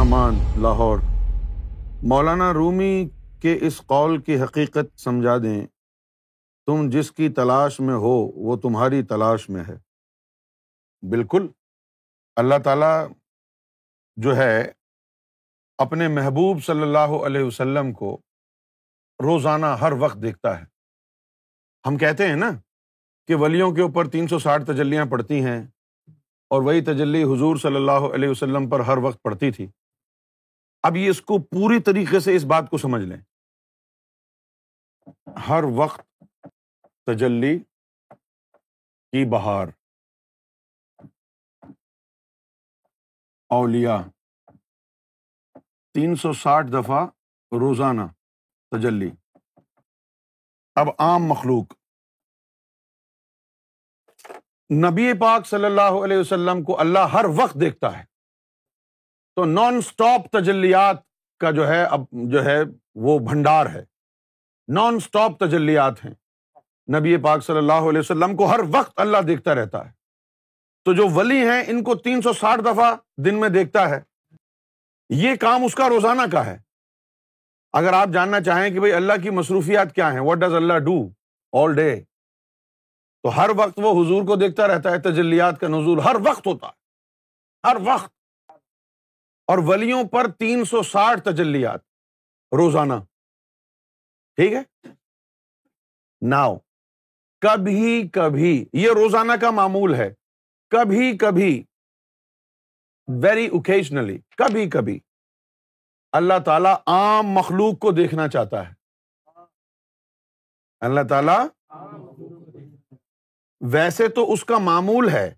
امان، لاہور۔ مولانا رومی کے اس قول کی حقیقت سمجھا دیں۔ تم جس کی تلاش میں ہو، وہ تمہاری تلاش میں ہے۔ بالکل۔ اللہ تعالیٰ جو ہے، اپنے محبوب صلی اللہ علیہ وسلم کو روزانہ ہر وقت دیکھتا ہے۔ ہم کہتے ہیں نا کہ ولیوں کے اوپر تین سو ساٹھ تجلیاں پڑتی ہیں اور وہی تجلی حضور صلی اللہ علیہ وسلم پر ہر وقت پڑتی تھی۔ اب یہ اس کو پوری طریقے سے اس بات کو سمجھ لیں۔ ہر وقت تجلی کی بہار۔ اولیا تین سو ساٹھ دفعہ روزانہ تجلی۔ اب عام مخلوق۔ نبی پاک صلی اللہ علیہ وسلم کو اللہ ہر وقت دیکھتا ہے۔ تو نان اسٹاپ تجلیات کا جو ہے، اب جو ہے، وہ بھنڈار ہے۔ نان اسٹاپ تجلیات ہیں۔ نبی پاک صلی اللہ علیہ وسلم کو ہر وقت اللہ دیکھتا رہتا ہے۔ تو جو ولی ہیں، ان کو تین سو ساٹھ دفعہ دن میں دیکھتا ہے۔ یہ کام اس کا روزانہ کا ہے۔ اگر آپ جاننا چاہیں کہ بھائی اللہ کی مصروفیات کیا ہیں what does Allah do all day تو ہر وقت وہ حضور کو دیکھتا رہتا ہے، تجلیات کا نزول ہر وقت ہوتا ہے۔ ہر وقت۔ اور ولیوں پر تین سو ساٹھ تجلیات۔ روزانہ۔ ٹھیک ہے؟ ناؤ۔ کبھی کبھی یہ روزانہ کا معمول ہے۔ کبھی کبھی۔ ویری اوکیجنلی کبھی کبھی۔ اللہ تعالی عام مخلوق کو دیکھنا چاہتا ہے۔ اللہ تعالی۔ ویسے تو اس کا معمول ہے۔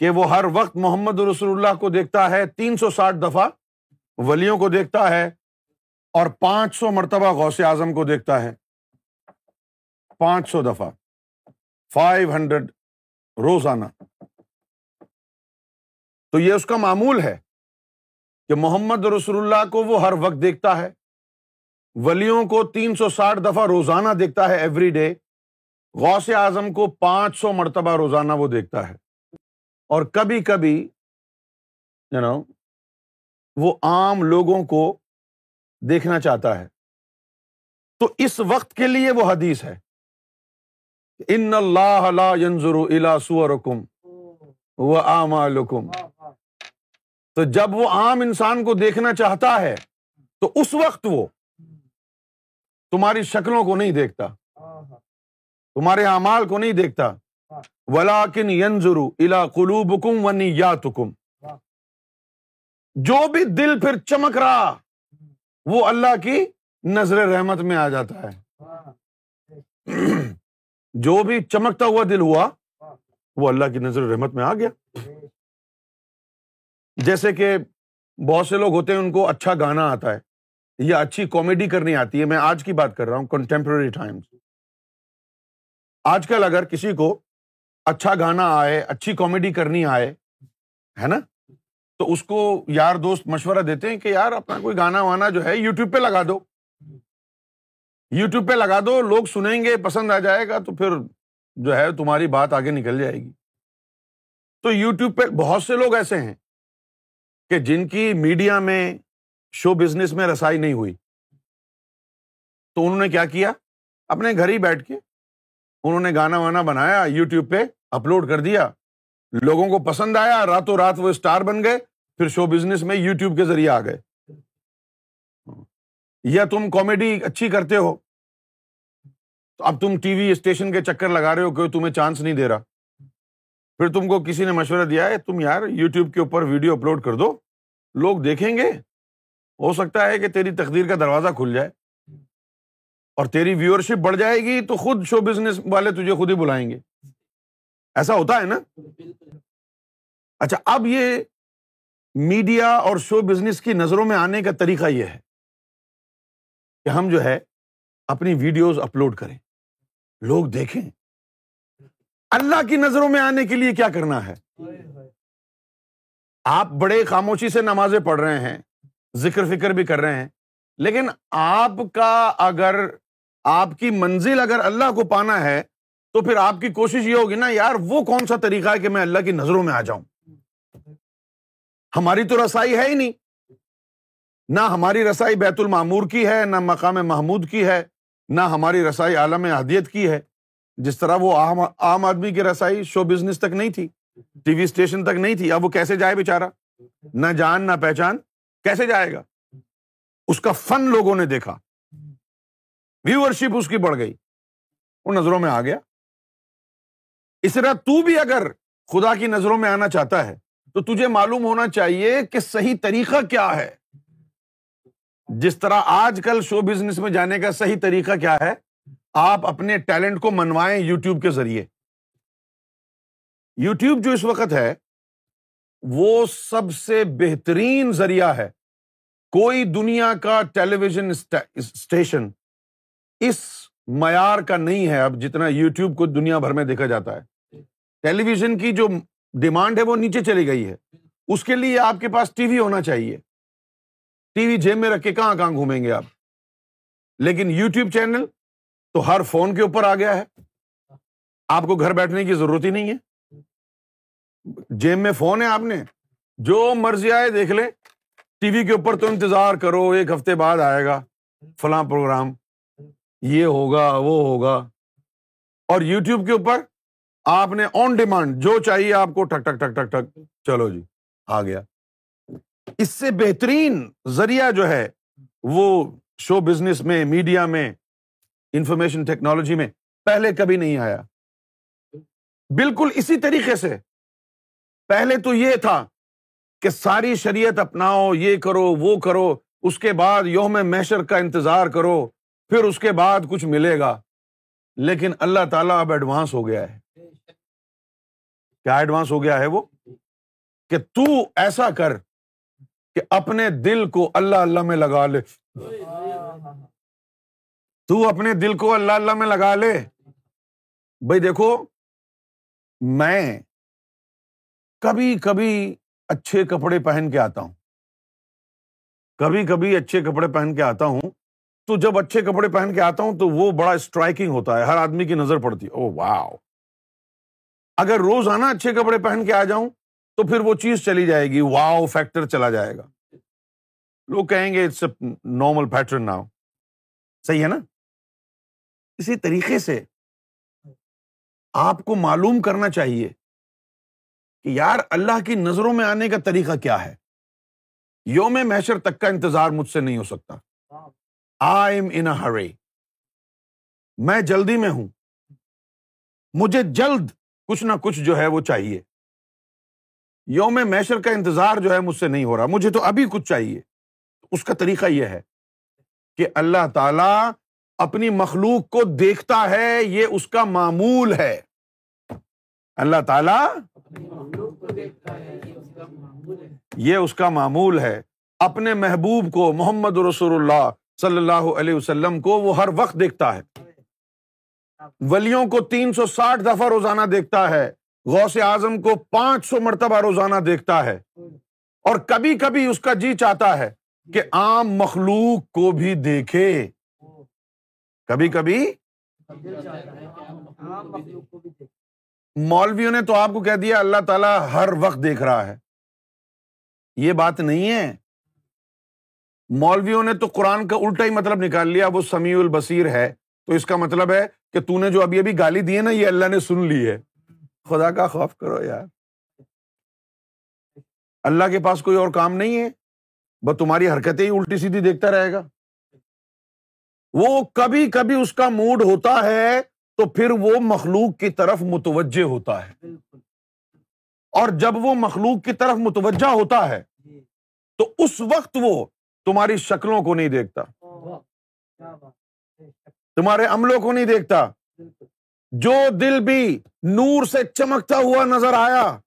کہ وہ ہر وقت محمد رسول اللہ کو دیکھتا ہے، تین سو ساٹھ دفعہ ولیوں کو دیکھتا ہے اور پانچ سو مرتبہ غوث اعظم کو دیکھتا ہے۔ پانچ سو دفعہ۔ فائیو ہنڈریڈ روزانہ۔ تو یہ اس کا معمول ہے کہ محمد رسول اللہ کو وہ ہر وقت دیکھتا ہے۔ ولیوں کو تین سو ساٹھ دفعہ روزانہ دیکھتا ہے ایوری ڈے غوث اعظم کو پانچ سو مرتبہ روزانہ وہ دیکھتا ہے۔ اور کبھی کبھی یو نو وہ عام لوگوں کو دیکھنا چاہتا ہے۔ تو اس وقت کے لیے وہ حدیث ہے۔ ان اللہ لا ينظر الى صوركم واعمالكم تو جب وہ عام انسان کو دیکھنا چاہتا ہے، تو اس وقت وہ تمہاری شکلوں کو نہیں دیکھتا۔ تمہارے اعمال کو نہیں دیکھتا۔ ولاکن ینظر الا قلوبکم و نیاتکم. جو بھی دل پھر چمک رہا، وہ اللہ کی نظر رحمت میں آ جاتا ہے۔ جو بھی چمکتا ہوا دل ہوا، وہ اللہ کی نظر رحمت میں آ گیا۔ جیسے کہ بہت سے لوگ ہوتے ہیں، ان کو اچھا گانا آتا ہے یا اچھی کامیڈی کرنی آتی ہے۔ میں آج کی بات کر رہا ہوں کنٹمپرری ٹائمس آج کل اگر کسی کو اچھا گانا آئے، اچھی کامیڈی کرنی آئے، ہے نا؟ تو اس کو یار دوست مشورہ دیتے ہیں کہ یار اپنا کوئی گانا وانا جو ہے یوٹیوب پہ لگا دو۔ یوٹیوب پہ لگا دو، لوگ سنیں گے، پسند آ جائے گا تو پھر جو ہے تمہاری بات آگے نکل جائے گی۔ تو یوٹیوب پہ بہت سے لوگ ایسے ہیں کہ جن کی میڈیا میں شو بزنس میں رسائی نہیں ہوئی۔ تو انہوں نے کیا کیا؟ اپنے گھر ہی بیٹھ کے انہوں نے گانا وانا بنایا یوٹیوب پہ۔ اپلوڈ کر دیا۔ لوگوں کو پسند آیا، راتوں رات وہ اسٹار بن گئے، پھر شو بزنس میں یوٹیوب کے ذریعے آ گئے۔ یا تم کامیڈی اچھی کرتے ہو، تو اب تم ٹی وی اسٹیشن کے چکر لگا رہے ہو کہ تمہیں چانس نہیں دے رہا۔ پھر تم کو کسی نے مشورہ دیا ہے، تم یار یوٹیوب کے اوپر ویڈیو اپلوڈ کر دو، لوگ دیکھیں گے۔ ہو سکتا ہے کہ تیری تقدیر کا دروازہ کھل جائے اور تیری ویورشپ بڑھ جائے گی، تو خود شو بزنس والے تجھے خود ہی بلائیں گے۔ ایسا ہوتا ہے نا؟ اچھا اب یہ میڈیا اور شو بزنس کی نظروں میں آنے کا طریقہ یہ ہے کہ ہم جو ہے اپنی ویڈیوز اپلوڈ کریں، لوگ دیکھیں۔ اللہ کی نظروں میں آنے کے لیے کیا کرنا ہے؟ آپ بڑے خاموشی سے نمازیں پڑھ رہے ہیں، ذکر فکر بھی کر رہے ہیں، لیکن آپ کا اگر آپ کی منزل اگر اللہ کو پانا ہے تو پھر آپ کی کوشش یہ ہوگی نا یار، وہ کون سا طریقہ ہے کہ میں اللہ کی نظروں میں آ جاؤں؟ ہماری تو رسائی ہے ہی نہیں۔ نہ ہماری رسائی بیت المعمور کی ہے، نہ مقام محمود کی ہے، نہ ہماری رسائی عالم احدیت کی ہے۔ جس طرح وہ عام عام آدمی کی رسائی شو بزنس تک نہیں تھی، ٹی وی اسٹیشن تک نہیں تھی، اب وہ کیسے جائے بےچارا نہ جان، نہ پہچان، کیسے جائے گا؟ اس کا فن لوگوں نے دیکھا۔ ویورشپ اس کی بڑھ گئی۔ وہ نظروں میں آ گیا۔ اس طرح تو بھی اگر خدا کی نظروں میں آنا چاہتا ہے، تو تجھے معلوم ہونا چاہیے کہ صحیح طریقہ کیا ہے۔ جس طرح آج کل شو بزنس میں جانے کا صحیح طریقہ کیا ہے، آپ اپنے ٹیلنٹ کو منوائیں یو ٹیوب کے ذریعے۔ یو ٹیوب جو اس وقت ہے، وہ سب سے بہترین ذریعہ ہے۔ کوئی دنیا کا ٹیلی ویژن اسٹیشن اس معیار کا نہیں ہے اب جتنا یو ٹیوب کو دنیا بھر میں دیکھا جاتا ہے۔ ٹیلی ویژن کی جو ڈیمانڈ ہے وہ نیچے چلی گئی ہے۔ اس کے لیے آپ کے پاس ٹی وی ہونا چاہیے۔ ٹی وی جیب میں رکھ کے کہاں کہاں گھومیں گے آپ؟ لیکن یو ٹیوب چینل تو ہر فون کے اوپر آ گیا ہے۔ آپ کو گھر بیٹھنے کی ضرورت ہی نہیں ہے۔ جیب میں فون ہے آپ نے۔ جو مرضی آئے دیکھ لیں۔ ٹی وی کے اوپر تو انتظار کرو، ایک ہفتے بعد آئے گا۔ فلاں پروگرام۔ یہ ہوگا، وہ ہوگا۔ اور یو ٹیوب کے اوپر آپ نے آن ڈیمانڈ جو چاہیے آپ کو ٹک ٹک ٹک ٹک ٹک چلو جی آ گیا۔ اس سے بہترین ذریعہ جو ہے وہ شو بزنس میں میڈیا میں انفارمیشن ٹیکنالوجی میں پہلے کبھی نہیں آیا۔ بالکل اسی طریقے سے پہلے تو یہ تھا کہ ساری شریعت اپناؤ، یہ کرو، وہ کرو، اس کے بعد یوم میشر کا انتظار کرو۔ پھر اس کے بعد کچھ ملے گا، لیکن اللہ تعالیٰ اب ایڈوانس ہو گیا ہے۔ کیا ایڈوانس ہو گیا ہے وہ؟ کہ تو ایسا کر کہ اپنے دل کو اللہ اللہ میں لگا لے۔ تو اپنے دل کو اللہ اللہ میں لگا لے۔ بھائی دیکھو، میں کبھی کبھی اچھے کپڑے پہن کے آتا ہوں۔ کبھی کبھی اچھے کپڑے پہن کے آتا ہوں۔ تو جب اچھے کپڑے پہن کے آتا ہوں تو وہ بڑا اسٹرائکنگ ہوتا ہے، ہر آدمی کی نظر پڑتی ہے۔ او واو۔ اگر روزانہ اچھے کپڑے پہن کے آ جاؤں تو پھر وہ چیز چلی جائے گی واؤ فیکٹر چلا جائے گا۔ لوگ کہیں گے it's a normal pattern now صحیح ہے نا؟ اسی طریقے سے آپ کو معلوم کرنا چاہیے کہ یار اللہ کی نظروں میں آنے کا طریقہ کیا ہے۔ یوم میشر تک کا انتظار مجھ سے نہیں ہو سکتا۔ آئی ایم ان ہری میں جلدی میں ہوں۔ مجھے جلد کچھ نہ کچھ جو ہے وہ چاہیے۔ یوم میشر کا انتظار جو ہے مجھ سے نہیں ہو رہا۔ مجھے تو ابھی کچھ چاہیے۔ اس کا طریقہ یہ ہے کہ اللہ تعالی اپنی مخلوق کو دیکھتا ہے، یہ اس کا معمول ہے۔ اللہ تعالی یہ اس کا معمول ہے۔ اپنے محبوب کو، محمد رسول اللہ صلی اللہ علیہ وسلم کو وہ ہر وقت دیکھتا ہے۔ ولیوں کو تین سو ساٹھ دفعہ روزانہ دیکھتا ہے۔ غوث اعظم کو پانچ سو مرتبہ روزانہ دیکھتا ہے۔ اور کبھی کبھی اس کا جی چاہتا ہے کہ عام مخلوق کو بھی دیکھے۔ کبھی کبھی مولویوں نے تو آپ کو کہہ دیا اللہ تعالیٰ ہر وقت دیکھ رہا ہے۔ یہ بات نہیں ہے۔ مولویوں نے تو قرآن کا الٹا ہی مطلب نکال لیا وہ سمیع البصیر ہے۔ تو اس کا مطلب ہے کہ تو نے جو ابھی ابھی گالی دی ہے نا یہ اللہ نے سن لی ہے۔ خدا کا خوف کرو یار۔ اللہ کے پاس کوئی اور کام نہیں ہے۔ بس تمہاری حرکتیں ہی الٹی سیدھی دیکھتا رہے گا۔ وہ کبھی کبھی اس کا موڈ ہوتا ہے تو پھر وہ مخلوق کی طرف متوجہ ہوتا ہے۔ اور جب وہ مخلوق کی طرف متوجہ ہوتا ہے تو اس وقت وہ تمہاری شکلوں کو نہیں دیکھتا۔ تمہارے عملوں کو نہیں دیکھتا۔ جو دل بھی نور سے چمکتا ہوا نظر آیا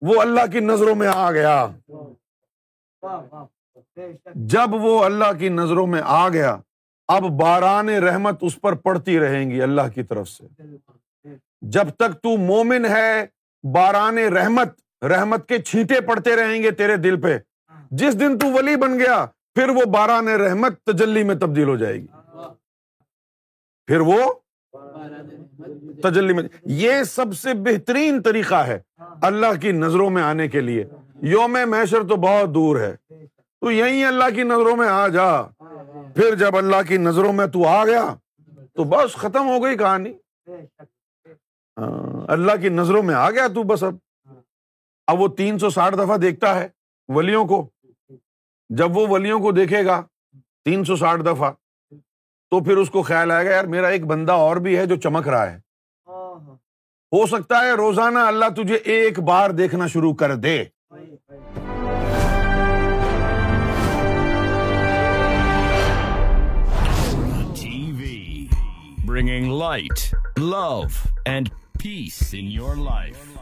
وہ اللہ کی نظروں میں آ گیا۔ جب وہ اللہ کی نظروں میں آ گیا اب باران رحمت اس پر پڑتی رہیں گی اللہ کی طرف سے۔ جب تک تو مومن ہے باران رحمت رحمت کے چھینٹے پڑتے رہیں گے تیرے دل پہ۔ جس دن تو ولی بن گیا، پھر وہ باران رحمت تجلی میں تبدیل ہو جائے گی۔ پھر وہ تجلی میں، یہ سب سے بہترین طریقہ ہے اللہ کی نظروں میں آنے کے لیے۔ یوم میشر تو بہت دور ہے، تو یہی اللہ کی نظروں میں آ جا۔ پھر جب اللہ کی نظروں میں تو آ گیا، تو بس ختم ہو گئی کہانی۔ ہاں، اللہ کی نظروں میں آ گیا تو بس اب۔ اب وہ تین سو ساٹھ دفعہ دیکھتا ہے ولیوں کو۔ جب وہ ولیوں کو دیکھے گا تین سو ساٹھ دفعہ تو پھر اس کو خیال آئے گا یار میرا ایک بندہ اور بھی ہے جو چمک رہا ہے۔ ہو سکتا ہے روزانہ اللہ تجھے ایک بار دیکھنا شروع کر دے۔ Bringing light love and peace in your life